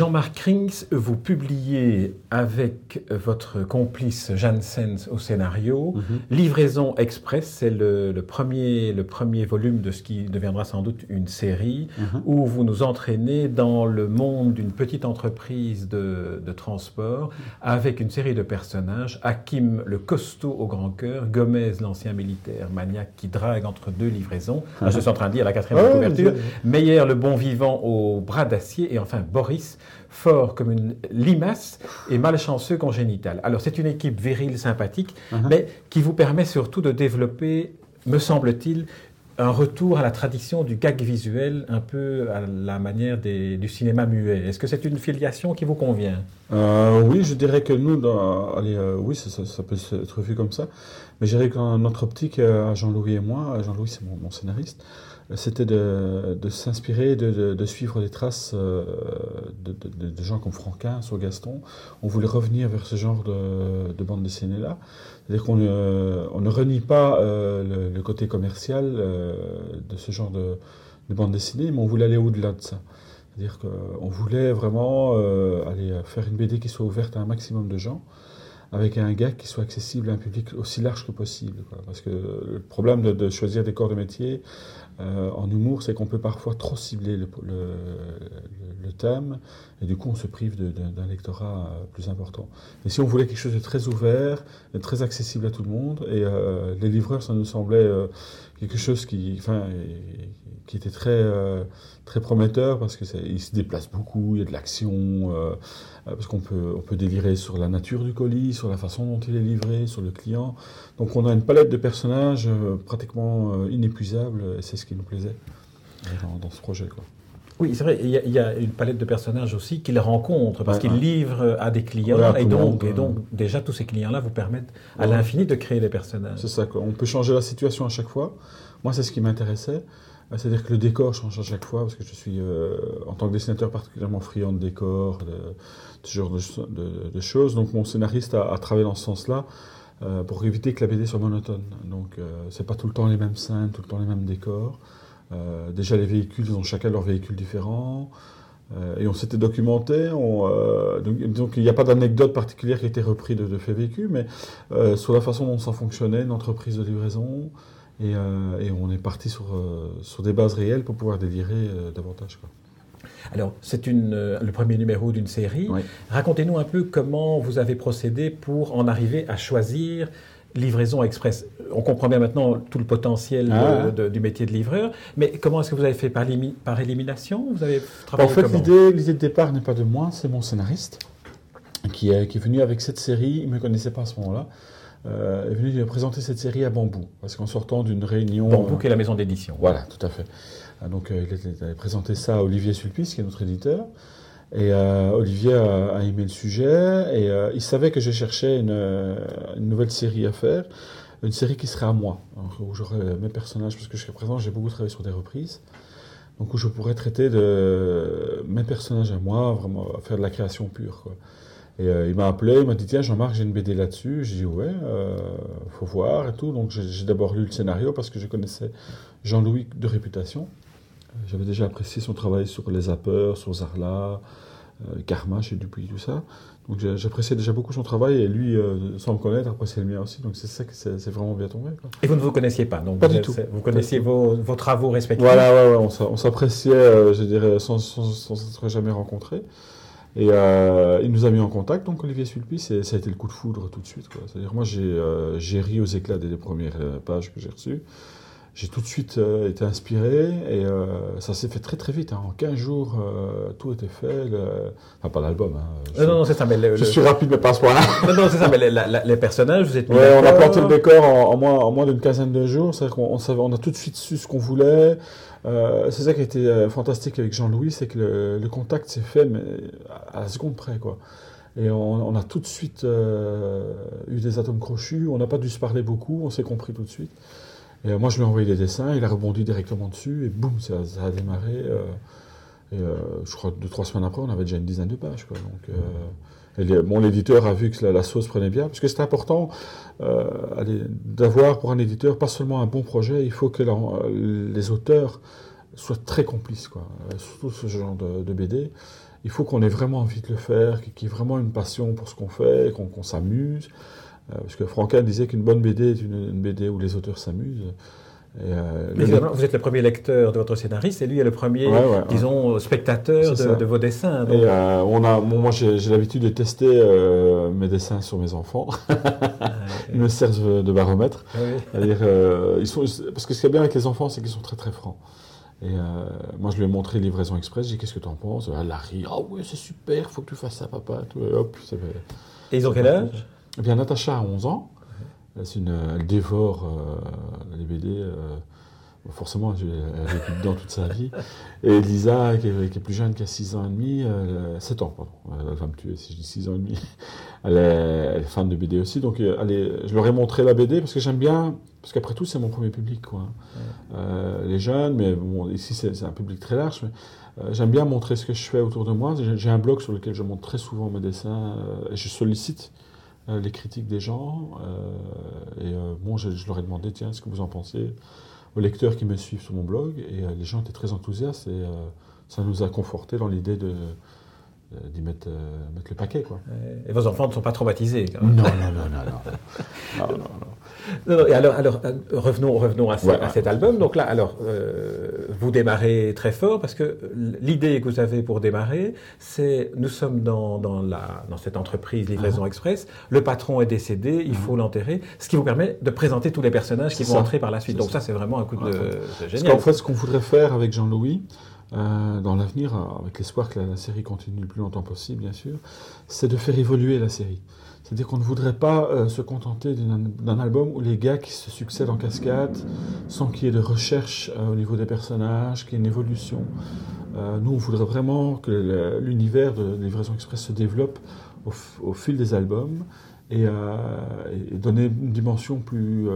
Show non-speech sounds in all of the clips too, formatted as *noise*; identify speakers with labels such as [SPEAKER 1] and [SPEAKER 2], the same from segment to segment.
[SPEAKER 1] Jean-Marc Rings, vous publiez avec votre complice Jeanne Sens au scénario.
[SPEAKER 2] Mhm.
[SPEAKER 1] Livraison Express, c'est le, le premier, le premier volume de ce qui deviendra sans doute une série,
[SPEAKER 2] Mhm.
[SPEAKER 1] où vous nous entraînez dans le monde d'une petite entreprise de, de transport avec une série de personnages, Hakim le costaud au grand cœur, Gomez l'ancien militaire maniaque qui drague entre deux livraisons, Ah, je suis en train de dire la quatrième couverture, Meyer le bon vivant au bras d'acier. Et enfin Boris fort comme une limace et malchanceux congénital. Alors c'est une équipe virile sympathique,
[SPEAKER 2] Mhm.
[SPEAKER 1] mais qui vous permet surtout de développer, me semble-t-il, un retour à la tradition du gag visuel, un peu à la manière des- du cinéma muet. Est-ce que c'est une filiation qui vous convient?
[SPEAKER 2] Euh, oui, je dirais que nous, dans, allez, euh, oui, ça, ça- ça peut être vu comme ça. Mais je dirais que notre optique, euh, Jean-Louis et moi, Jean-Louis c'est mon, mon scénariste, euh, c'était de, de s'inspirer, de, de- suivre les traces euh, de, gens comme Franquin, sur Gaston. On voulait revenir vers ce genre de, de bande dessinée-là. C'est-à-dire qu'on ne, on ne renie pas euh, le, côté commercial euh, de ce genre de, de bande dessinée, mais on voulait aller au-delà de ça. C'est-à-dire qu'on voulait vraiment aller faire une BD qui soit ouverte à un maximum de gens, avec un gag qui soit accessible à un public aussi large que possible. Parce que le problème de, choisir des corps de métier euh, en humour, c'est qu'on peut parfois trop cibler le, thème, et du coup on se prive d'un lectorat euh, plus important. Mais si on voulait quelque chose de très ouvert, de très accessible à tout le monde, et euh, les livreurs, ça nous semblait quelque chose qui, était très, très prometteur parce qu'ils se déplacent beaucoup, il y a de l'action, parce qu'on peut, on peut délirer sur la nature du colis, sur la façon dont il est livré, sur le client. Donc on a une palette de personnages euh, pratiquement euh, inépuisable, et c'est ce qui nous plaisait dans, dans ce projet. Quoi.
[SPEAKER 1] Oui, c'est vrai, il y, a, il y a une palette de personnages aussi qu'il rencontre, parce
[SPEAKER 2] Ouais,
[SPEAKER 1] qu'il
[SPEAKER 2] ouais.
[SPEAKER 1] livre à des clients,
[SPEAKER 2] Ouais, à
[SPEAKER 1] et, donc,
[SPEAKER 2] monde,
[SPEAKER 1] et donc déjà tous ces clients-là vous permettent à l'infini de créer des personnages.
[SPEAKER 2] C'est ça, quoi. on peut changer la situation à chaque fois. Moi, c'est ce qui m'intéressait. Euh, C'est-à-dire que le décor change à chaque fois, parce que je suis, euh, en tant que dessinateur, particulièrement friand de décor, de, ce genre de, cho- de- de choses. Donc, mon scénariste a, travaillé dans ce sens-là euh, pour éviter que la BD soit monotone. Donc, euh, c'est pas tout le temps les mêmes scènes, tout le temps les mêmes décors. Déjà, les véhicules, ils ont chacun leur véhicule différent. Et on s'était documenté. On, donc, il n'y a pas d'anecdote particulière qui a été reprise de, faits vécus, mais sur la façon dont ça fonctionnait, une entreprise de livraison. Et, euh, et on est parti sur, euh, sur des bases réelles pour pouvoir délirer euh, davantage. Quoi.
[SPEAKER 1] Alors, c'est euh, le premier numéro d'une série.
[SPEAKER 2] Oui.
[SPEAKER 1] Racontez-nous un peu comment vous avez procédé pour en arriver à choisir livraison express. On comprend bien maintenant tout le potentiel
[SPEAKER 2] Ah.
[SPEAKER 1] de- du métier de livreur, mais comment est-ce que vous avez fait par, limi- par élimination? Vous avez
[SPEAKER 2] En
[SPEAKER 1] travaillé
[SPEAKER 2] fait,
[SPEAKER 1] comment?
[SPEAKER 2] l'idée, l'idée de départ n'est pas de moi, c'est mon scénariste qui est, qui est venu avec cette série. Il ne me connaissait pas à ce moment-là. Euh, est venu présenter cette série à Bambou, parce qu'en sortant d'une réunion.
[SPEAKER 1] Bambou, qui est la maison d'édition.
[SPEAKER 2] Voilà, tout à fait. Ah, Donc, euh, il avait présenté ça à Olivier Sulpice, qui est notre éditeur. Et euh, Olivier a, a aimé le sujet et euh, il savait que je cherchais une, euh, une nouvelle série à faire, une série qui serait à moi, alors, où j'aurais mes personnages, parce que jusqu'à présent j'ai beaucoup travaillé sur des reprises, donc où je pourrais traiter de mes personnages à moi, vraiment faire de la création pure. Quoi. Et euh, il m'a appelé, il m'a dit tiens Jean-Marc j'ai une BD là-dessus, j'ai dit ouais, euh, faut voir et tout, donc j'ai d'abord lu le scénario parce que je connaissais Jean-Louis de réputation. J'avais déjà apprécié son travail sur Les Zappeurs, sur Zarla, euh, Karma chez Dupuis, tout ça. Donc j'appréciais déjà beaucoup son travail et lui, euh, sans me connaître, appréciait le mien aussi. Donc c'est ça que c'est vraiment bien tombé. quoi.
[SPEAKER 1] Et vous ne vous connaissiez pas, donc
[SPEAKER 2] Pas
[SPEAKER 1] vous,
[SPEAKER 2] du tout.
[SPEAKER 1] vous connaissiez vos, vos travaux respectifs.
[SPEAKER 2] Voilà, ouais, ouais, on s'a- on s'appréciait, euh, je dirais, sans, sans, sans s'être jamais rencontrés. Et euh, il nous a mis en contact, donc Olivier Sulpice, et ça a été le coup de foudre tout de suite. C'est-à-dire, moi, j'ai euh, j'ai ri aux éclats dès les premières euh, pages que j'ai reçues. J'ai tout de suite euh, été inspiré, et euh, ça s'est fait très très vite. hein. En 15 jours, euh, tout était fait. le- Enfin, pas l'album. Hein.
[SPEAKER 1] Non, non, c'est ça, mais le-
[SPEAKER 2] je
[SPEAKER 1] le-
[SPEAKER 2] suis rapide, mais pas à ce point-là.
[SPEAKER 1] non, non, c'est ça, mais les, la- la- les personnages, vous êtes
[SPEAKER 2] Ouais, on a planté le décor en, en moins, en moins d'une quinzaine de jours. C'est-à-dire qu'on on a tout de suite su ce qu'on voulait. C'est ça qui a été fantastique avec Jean-Louis, c'est que le, le contact s'est fait mais à la seconde près, quoi. Et on, on a tout de suite eu des atomes crochus. On n'a pas dû se parler beaucoup. On s'est compris tout de suite. Et euh, moi, je lui ai envoyé des dessins. Il a rebondi directement dessus et boum, ça, a démarré. euh, Et je crois deux, trois semaines après, on avait déjà une dizaine de pages. Quoi. Donc, l'éditeur a vu que la, sauce prenait bien, parce que c'est important d'avoir pour un éditeur pas seulement un bon projet, il faut que les auteurs soient très complices, quoi. surtout ce genre de BD il faut qu'on ait vraiment envie de le faire, qu'il y ait vraiment une passion pour ce qu'on fait, qu'on s'amuse. Euh, parce que Franquin disait qu'une bonne BD est une, BD où les auteurs s'amusent.
[SPEAKER 1] Euh, vous êtes le premier lecteur de votre scénariste et lui est le premier, disons, spectateur de, vos dessins.
[SPEAKER 2] Et euh, on a, moi, j'ai l'habitude de tester mes dessins sur mes enfants. Ah, *laughs* ils me servent de baromètre. Ah ils sont, parce que ce qui est bien avec les enfants, c'est qu'ils sont très très francs. Et moi, je lui ai montré Livraison Express. J'ai dit, qu'est-ce que tu en penses? Elle a ri. Ah ouais, c'est super, faut que tu fasses ça, papa. Et, hop,
[SPEAKER 1] et ils ont quel âge?
[SPEAKER 2] Eh bien, Natacha a 11 ans. Une, elle dévore euh, les BD. Euh, forcément, elle a vécu dedans toute sa vie. *laughs* Et Lisa, qui est, plus jeune, qui a 6 ans et demi, 7 ans, pardon. Elle va me tuer si je dis 6 ans et demi. *laughs* Elle est, fan de BD aussi. Donc, allez, je leur ai montré la BD parce que j'aime bien parce qu'après tout, c'est mon premier public. Quoi. Euh, les jeunes, mais bon, ici, c'est un public très large. Euh, j'aime bien montrer ce que je fais autour de moi. J'ai un blog sur lequel je montre très souvent mes dessins euh, et je sollicite les critiques des gens. et bon, je, leur ai demandé, tiens, ce que vous en pensez aux lecteurs qui me suivent sur mon blog. Et les gens étaient très enthousiastes et ça nous a conforté dans l'idée de d'y mettre, mettre, le paquet. Quoi.
[SPEAKER 1] Et vos enfants ne sont pas traumatisés
[SPEAKER 2] quand même. Non, non, non, non. non, *laughs* non, non
[SPEAKER 1] et alors, alors euh, revenons, revenons à, cet album. Donc là, alors, euh, vous démarrez très fort parce que l'idée que vous avez pour démarrer, c'est nous sommes dans, dans, la, dans cette entreprise Livraison uh-huh. Express. Le patron est décédé, il uh-huh. faut l'enterrer, ce qui vous permet de présenter tous les personnages qui vont entrer par la suite. Donc ça, c'est vraiment un coup de, de génial.
[SPEAKER 2] En fait, ce qu'on voudrait faire avec Jean-Louis, euh, dans l'avenir, avec l'espoir que la, série continue le plus longtemps possible, bien sûr, c'est de faire évoluer la série. C'est-à-dire qu'on ne voudrait pas euh, se contenter d'un album où les gars qui se succèdent en cascade sans qu'il y ait de recherche euh, au niveau des personnages, qu'il y ait une évolution. Euh, nous, on voudrait vraiment que l'univers de Livraison Express se développe au, fil des albums et, donner une dimension plus,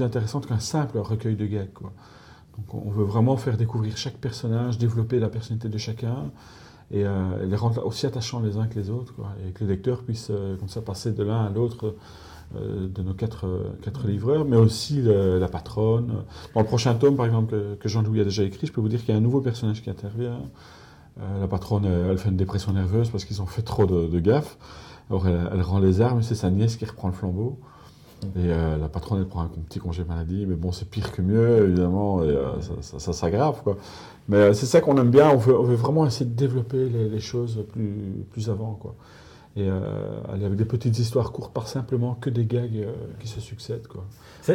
[SPEAKER 2] intéressante qu'un simple recueil de gags. Donc on veut vraiment faire découvrir chaque personnage, développer la personnalité de chacun et euh, les rendre aussi attachants les uns que les autres, et que les lecteurs puissent euh, comme ça passer de l'un à l'autre euh, de nos quatre, quatre livreurs, mais aussi la patronne. Dans le prochain tome, par exemple, que, Jean-Louis a déjà écrit, je peux vous dire qu'il y a un nouveau personnage qui intervient. la patronne, elle fait une dépression nerveuse parce qu'ils ont fait trop de, de gaffes. Alors elle, rend les armes, c'est sa nièce qui reprend le flambeau. Et la patronne, elle prend un petit congé maladie, mais bon, c'est pire que mieux, évidemment, et ça, ça s'aggrave, quoi. Mais euh, c'est ça qu'on aime bien, on veut, vraiment essayer de développer les, choses plus, plus avant. Quoi. Et euh, aller avec des petites histoires courtes par simplement que des gags euh, qui se succèdent. Quoi.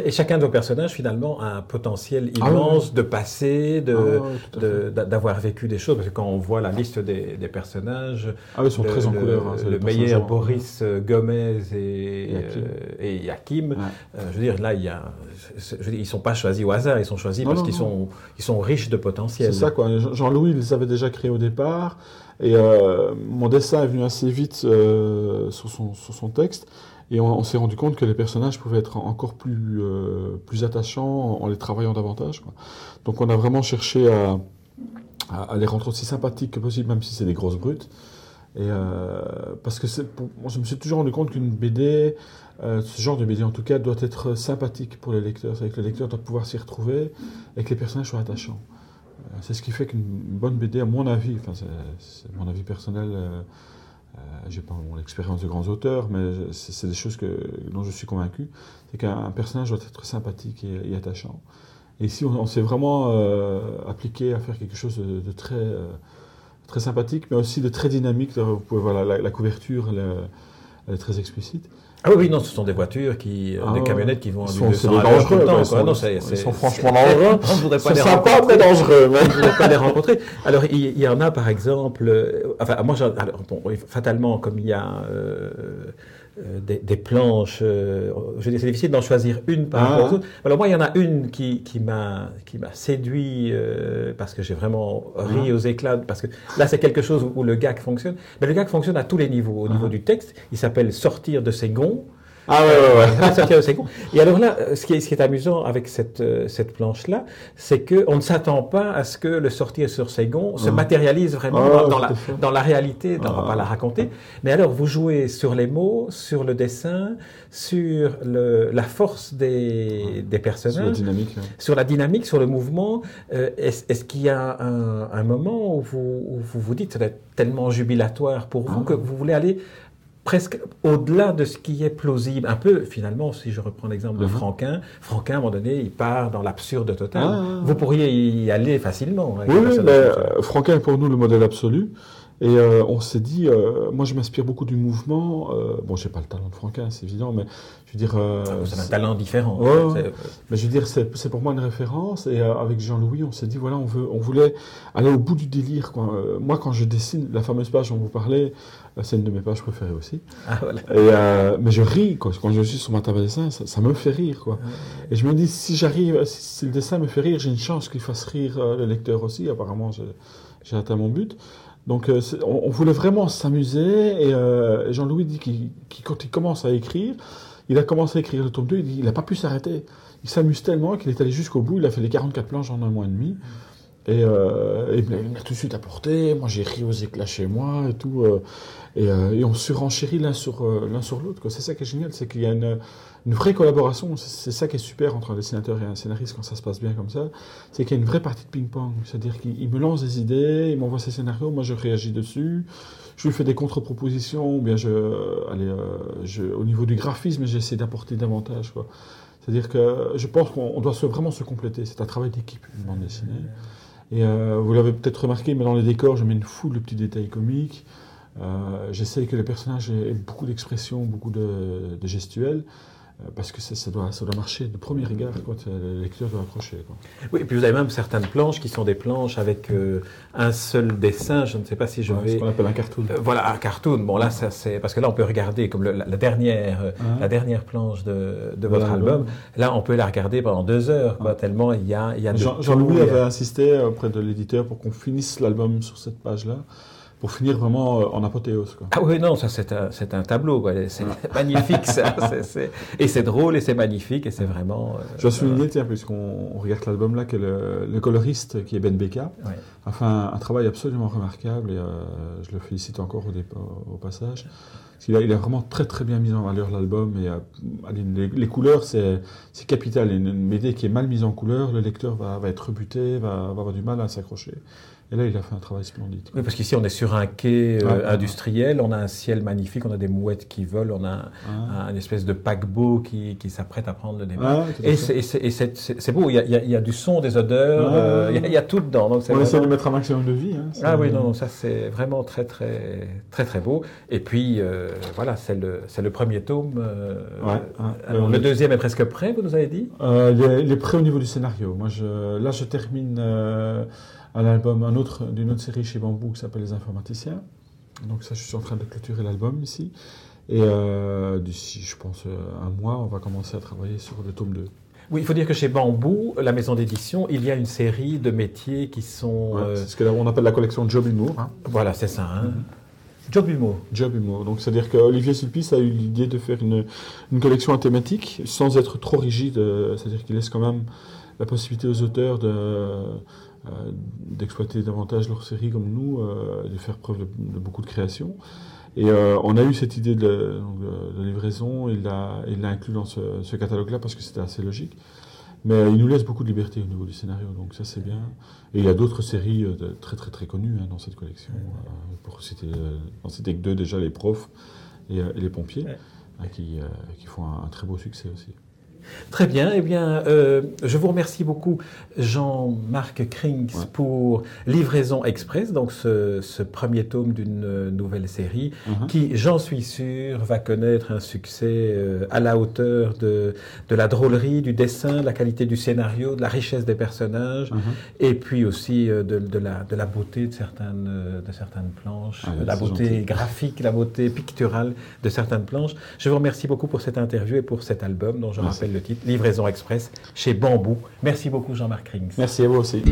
[SPEAKER 1] Et chacun de vos personnages, finalement, a un potentiel ah immense de passer, ah d'avoir vécu des choses. Parce que quand on voit la liste des, personnages,
[SPEAKER 2] ah, ils sont très en couleur. Hein,
[SPEAKER 1] le meilleur Boris Gomez et, et Hakim. je veux dire, là, il y a, ils ne sont pas choisis au hasard, ils sont choisis parce qu'ils sont, ils sont riches de potentiel.
[SPEAKER 2] C'est ça, quoi. Jean-Louis, il les avait déjà créés au départ. Et euh, mon dessin est venu assez vite euh, sur, son, texte. Et on, s'est rendu compte que les personnages pouvaient être encore plus, euh, plus attachants en, les travaillant davantage. Donc on a vraiment cherché à, à, les rendre aussi sympathiques que possible, même si c'est des grosses brutes. Et parce que je me suis toujours rendu compte qu'une BD, ce genre de BD en tout cas, doit être sympathique pour les lecteurs. C'est-à-dire que le lecteur doit pouvoir s'y retrouver et que les personnages soient attachants. Euh, c'est ce qui fait qu'une bonne BD, à mon avis, enfin c'est mon avis personnel, euh, euh j'ai pas mon expérience de grands auteurs, mais c'est des choses dont je suis convaincu, c'est qu'un personnage doit être sympathique et, attachant. Et ici, on, s'est vraiment euh, appliqué à faire quelque chose de, très, très sympathique, mais aussi de très dynamique. Vous pouvez voir la, la couverture, elle est très explicite.
[SPEAKER 1] Ah oui, non, ce sont des voitures, qui, euh, des ah camionnettes qui vont
[SPEAKER 2] à 200 à l'heure tout le temps. Ils sont, non, ils sont franchement dangereux.
[SPEAKER 1] On voudrait pas les
[SPEAKER 2] rencontrer. très dangereux.
[SPEAKER 1] Mais... On ne voudrait pas les rencontrer. Alors, il, y en a, par exemple... Euh, enfin, moi, alors, bon, fatalement, comme il y a... Euh, euh, des, planches. Euh, je c'est difficile d'en choisir une par rapport aux ah. autres. Alors moi, il y en a une qui, qui m'a séduit euh, parce que j'ai vraiment ri ah. aux éclats. Parce que là, c'est quelque chose où le gag fonctionne. Mais le gag fonctionne à tous les niveaux. Au niveau ah. du texte, il s'appelle Sortir de ses gonds.
[SPEAKER 2] Ah ouais, ouais, ouais.
[SPEAKER 1] Sortie au second. Et alors là, ce qui est, ce qui est amusant avec cette, euh, cette planche-là, c'est qu'on ne s'attend pas à ce que le sortir sur second se
[SPEAKER 2] Ah.
[SPEAKER 1] matérialise vraiment
[SPEAKER 2] Ah,
[SPEAKER 1] dans, dans la, dans la réalité. On ne va
[SPEAKER 2] Ah.
[SPEAKER 1] pas la raconter. Mais alors, vous jouez sur les mots, sur le dessin, sur le, la force des, des
[SPEAKER 2] Sur la
[SPEAKER 1] personnages
[SPEAKER 2] dynamique.
[SPEAKER 1] sur la dynamique, sur le mouvement, euh, est-ce qu'il y a un, un moment où vous, où vous vous dites, être tellement jubilatoire pour vous,
[SPEAKER 2] Ah.
[SPEAKER 1] que vous voulez aller presque au-delà de ce qui est plausible Un peu, finalement, si je reprends l'exemple de
[SPEAKER 2] Mhm.
[SPEAKER 1] Franquin, Franquin, à un moment donné, il part dans l'absurde total.
[SPEAKER 2] Ah.
[SPEAKER 1] Vous pourriez y aller facilement. avec
[SPEAKER 2] Oui, mais, euh, Franquin est pour nous le modèle absolu. Et euh, on s'est dit, euh, moi je m'inspire beaucoup du mouvement. Euh, bon, j'ai pas le talent de Franquin, c'est évident, mais je veux dire. euh,
[SPEAKER 1] Ah, avez un
[SPEAKER 2] c'est-
[SPEAKER 1] talent différent.
[SPEAKER 2] Ouais.
[SPEAKER 1] C'est-
[SPEAKER 2] Mais je veux dire, c'est c'est pour moi une référence. Et avec Jean-Louis, on s'est dit, voilà, on, veut, on voulait aller au bout du délire. Quoi. Moi, quand je dessine la fameuse page dont vous parlez, c'est une de mes pages préférées aussi.
[SPEAKER 1] Ah, voilà.
[SPEAKER 2] Et, mais je ris, quoi. Quand je suis sur ma table à dessin, ça, ça me fait rire, quoi. Et je me dis, si j'arrive, si, si le dessin me fait rire, j'ai une chance qu'il fasse rire le lecteur aussi. Apparemment, j'ai atteint mon but. Donc, euh, on, voulait vraiment s'amuser. Et, euh, Jean-Louis dit qu'il, quand il commence à écrire, il a commencé à écrire le tome 2, il dit, il n'a pas pu s'arrêter. Il s'amuse tellement qu'il est allé jusqu'au bout. Il a fait les 44 planches en un mois et demi. Et, euh, il tout de suite apporté. Moi, j'ai ri aux éclats chez moi et tout. euh, et, euh, et on se surenchérit l'un sur, euh, l'un sur l'autre. C'est ça qui est génial, c'est qu'il y a une, une vraie collaboration. C'est ça qui est super entre un dessinateur et un scénariste quand ça se passe bien comme ça. C'est qu'il y a une vraie partie de ping-pong. C'est-à-dire qu'il il me lance des idées, il m'envoie ses scénarios, moi je réagis dessus. Je lui fais des contre-propositions, ou bien je, allez, je, au niveau du graphisme, j'essaie d'apporter davantage. C'est-à-dire que je pense qu'on on doit se- vraiment se compléter. C'est un travail d'équipe, une bande dessinée. Et euh, vous l'avez peut-être remarqué, mais dans les décors, je mets une foule de petits détails comiques. Euh, J'essaie que les personnages aient beaucoup d'expressions, beaucoup de, de gestuels, parce que ça, ça doit, ça doit marcher de premier regard quand euh, le lecteur doit accrocher. Quoi.
[SPEAKER 1] Oui, et puis vous avez même certaines planches qui sont des planches avec euh, un seul dessin. Je ne sais pas si je
[SPEAKER 2] Ouais,
[SPEAKER 1] vais.
[SPEAKER 2] Ce qu'on appelle un cartoon.
[SPEAKER 1] Euh, voilà, un cartoon. Bon, là, ça, c'est parce que là, on peut regarder comme le- la, la dernière, euh,
[SPEAKER 2] Ah.
[SPEAKER 1] la dernière planche de, votre album. Là, on peut la regarder pendant deux heures, quoi,
[SPEAKER 2] Ah.
[SPEAKER 1] tellement il y a, il y a de
[SPEAKER 2] Jean-
[SPEAKER 1] tout,
[SPEAKER 2] Jean-Louis avait insisté auprès de l'éditeur pour qu'on finisse l'album sur cette page-là, pour finir vraiment euh, en apothéose. Quoi.
[SPEAKER 1] Ah oui, non, ça c'est un, c'est un tableau, quoi. C'est *laughs* magnifique, ça. *laughs* C'est- c'est- Et c'est drôle, et c'est magnifique, et c'est vraiment. euh,
[SPEAKER 2] Je dois souligner, tiens, puisqu'on on regarde l'album là, que le, le coloriste qui est Ben Beka
[SPEAKER 1] Ouais.
[SPEAKER 2] a fait un, un travail absolument remarquable et euh, je le félicite encore au, départ, au passage. Qu'il a, il a vraiment très très bien mis en valeur l'album et euh, les, les couleurs c'est c'est capital. Une, une BD qui est mal mise en couleur, le lecteur va, va être rebuté, va, va avoir du mal à s'accrocher. Et là, il a fait un travail splendide.
[SPEAKER 1] Oui, parce qu'ici, on est sur un quai euh, industriel, on a un ciel magnifique, on a des mouettes qui volent, on a un,
[SPEAKER 2] Ah.
[SPEAKER 1] un espèce de paquebot qui, qui s'apprête à prendre le départ.
[SPEAKER 2] Ah,
[SPEAKER 1] Et c'est- beau, il y, a, il y a- il y a du son, des odeurs, euh, il y a- il y, a tout dedans. Donc
[SPEAKER 2] On essaie de mettre un maximum de vie. Hein,
[SPEAKER 1] Ah oui, non, non, ça c'est vraiment très, très, très, très beau. Et puis, euh, voilà, c'est le, premier tome.
[SPEAKER 2] Ouais,
[SPEAKER 1] alors, le
[SPEAKER 2] est-
[SPEAKER 1] deuxième est presque prêt, vous nous avez dit?
[SPEAKER 2] Il, est, il est prêt au niveau du scénario. Moi, je, là, je termine euh, un album, un autre d'une autre série chez Bambou qui s'appelle Les Informaticiens. Donc ça, je suis en train de clôturer l'album ici. Et euh, d'ici, je pense, euh, un mois, on va commencer à travailler sur le tome 2.
[SPEAKER 1] Oui, il faut dire que chez Bambou, la maison d'édition, il y a une série de métiers qui sont.
[SPEAKER 2] Ouais,
[SPEAKER 1] euh,
[SPEAKER 2] C'est ce qu'on appelle la collection Job Humour. hein.
[SPEAKER 1] voilà, c'est ça. Hein.
[SPEAKER 2] Mhm.
[SPEAKER 1] Job Humour.
[SPEAKER 2] Job Humour. Donc, c'est-à-dire qu'Olivier Sulpice a eu l'idée de faire une, une collection à thématique sans être trop rigide. C'est-à-dire qu'il laisse quand même la possibilité aux auteurs de, euh, d'exploiter davantage leur série comme nous, euh, de faire preuve de, de beaucoup de création. Et euh, on a eu cette idée de, de- de livraison, il l'a inclus dans ce, ce catalogue-là parce que c'était assez logique. Mais il nous laisse beaucoup de liberté au niveau du scénario, donc ça c'est bien. Et il y a d'autres séries de- très très très connues hein, dans cette collection. Euh, pour citer, en citer que deux déjà, les profs et, et les pompiers,
[SPEAKER 1] Ouais.
[SPEAKER 2] hein, qui, qui font un, un très beau succès aussi.
[SPEAKER 1] Très bien. Eh bien, euh, je vous remercie beaucoup, Jean-Marc Krings,
[SPEAKER 2] Ouais.
[SPEAKER 1] pour Livraison Express, donc ce, ce premier tome d'une nouvelle série
[SPEAKER 2] Mhm.
[SPEAKER 1] qui, j'en suis sûr, va connaître un succès euh, à la hauteur de, de la drôlerie, du dessin, de la qualité du scénario, de la richesse des personnages,
[SPEAKER 2] Mhm.
[SPEAKER 1] et puis aussi euh, de, de la, de la beauté de certaines, de certaines planches,
[SPEAKER 2] Ah,
[SPEAKER 1] la beauté
[SPEAKER 2] gentil.
[SPEAKER 1] graphique, la beauté picturale de certaines planches. Je vous remercie beaucoup pour cette interview et pour cet album dont je
[SPEAKER 2] Merci.
[SPEAKER 1] rappelle Livraison Express, chez Bambou. Merci beaucoup Jean-Marc Rings.
[SPEAKER 2] Merci à vous aussi.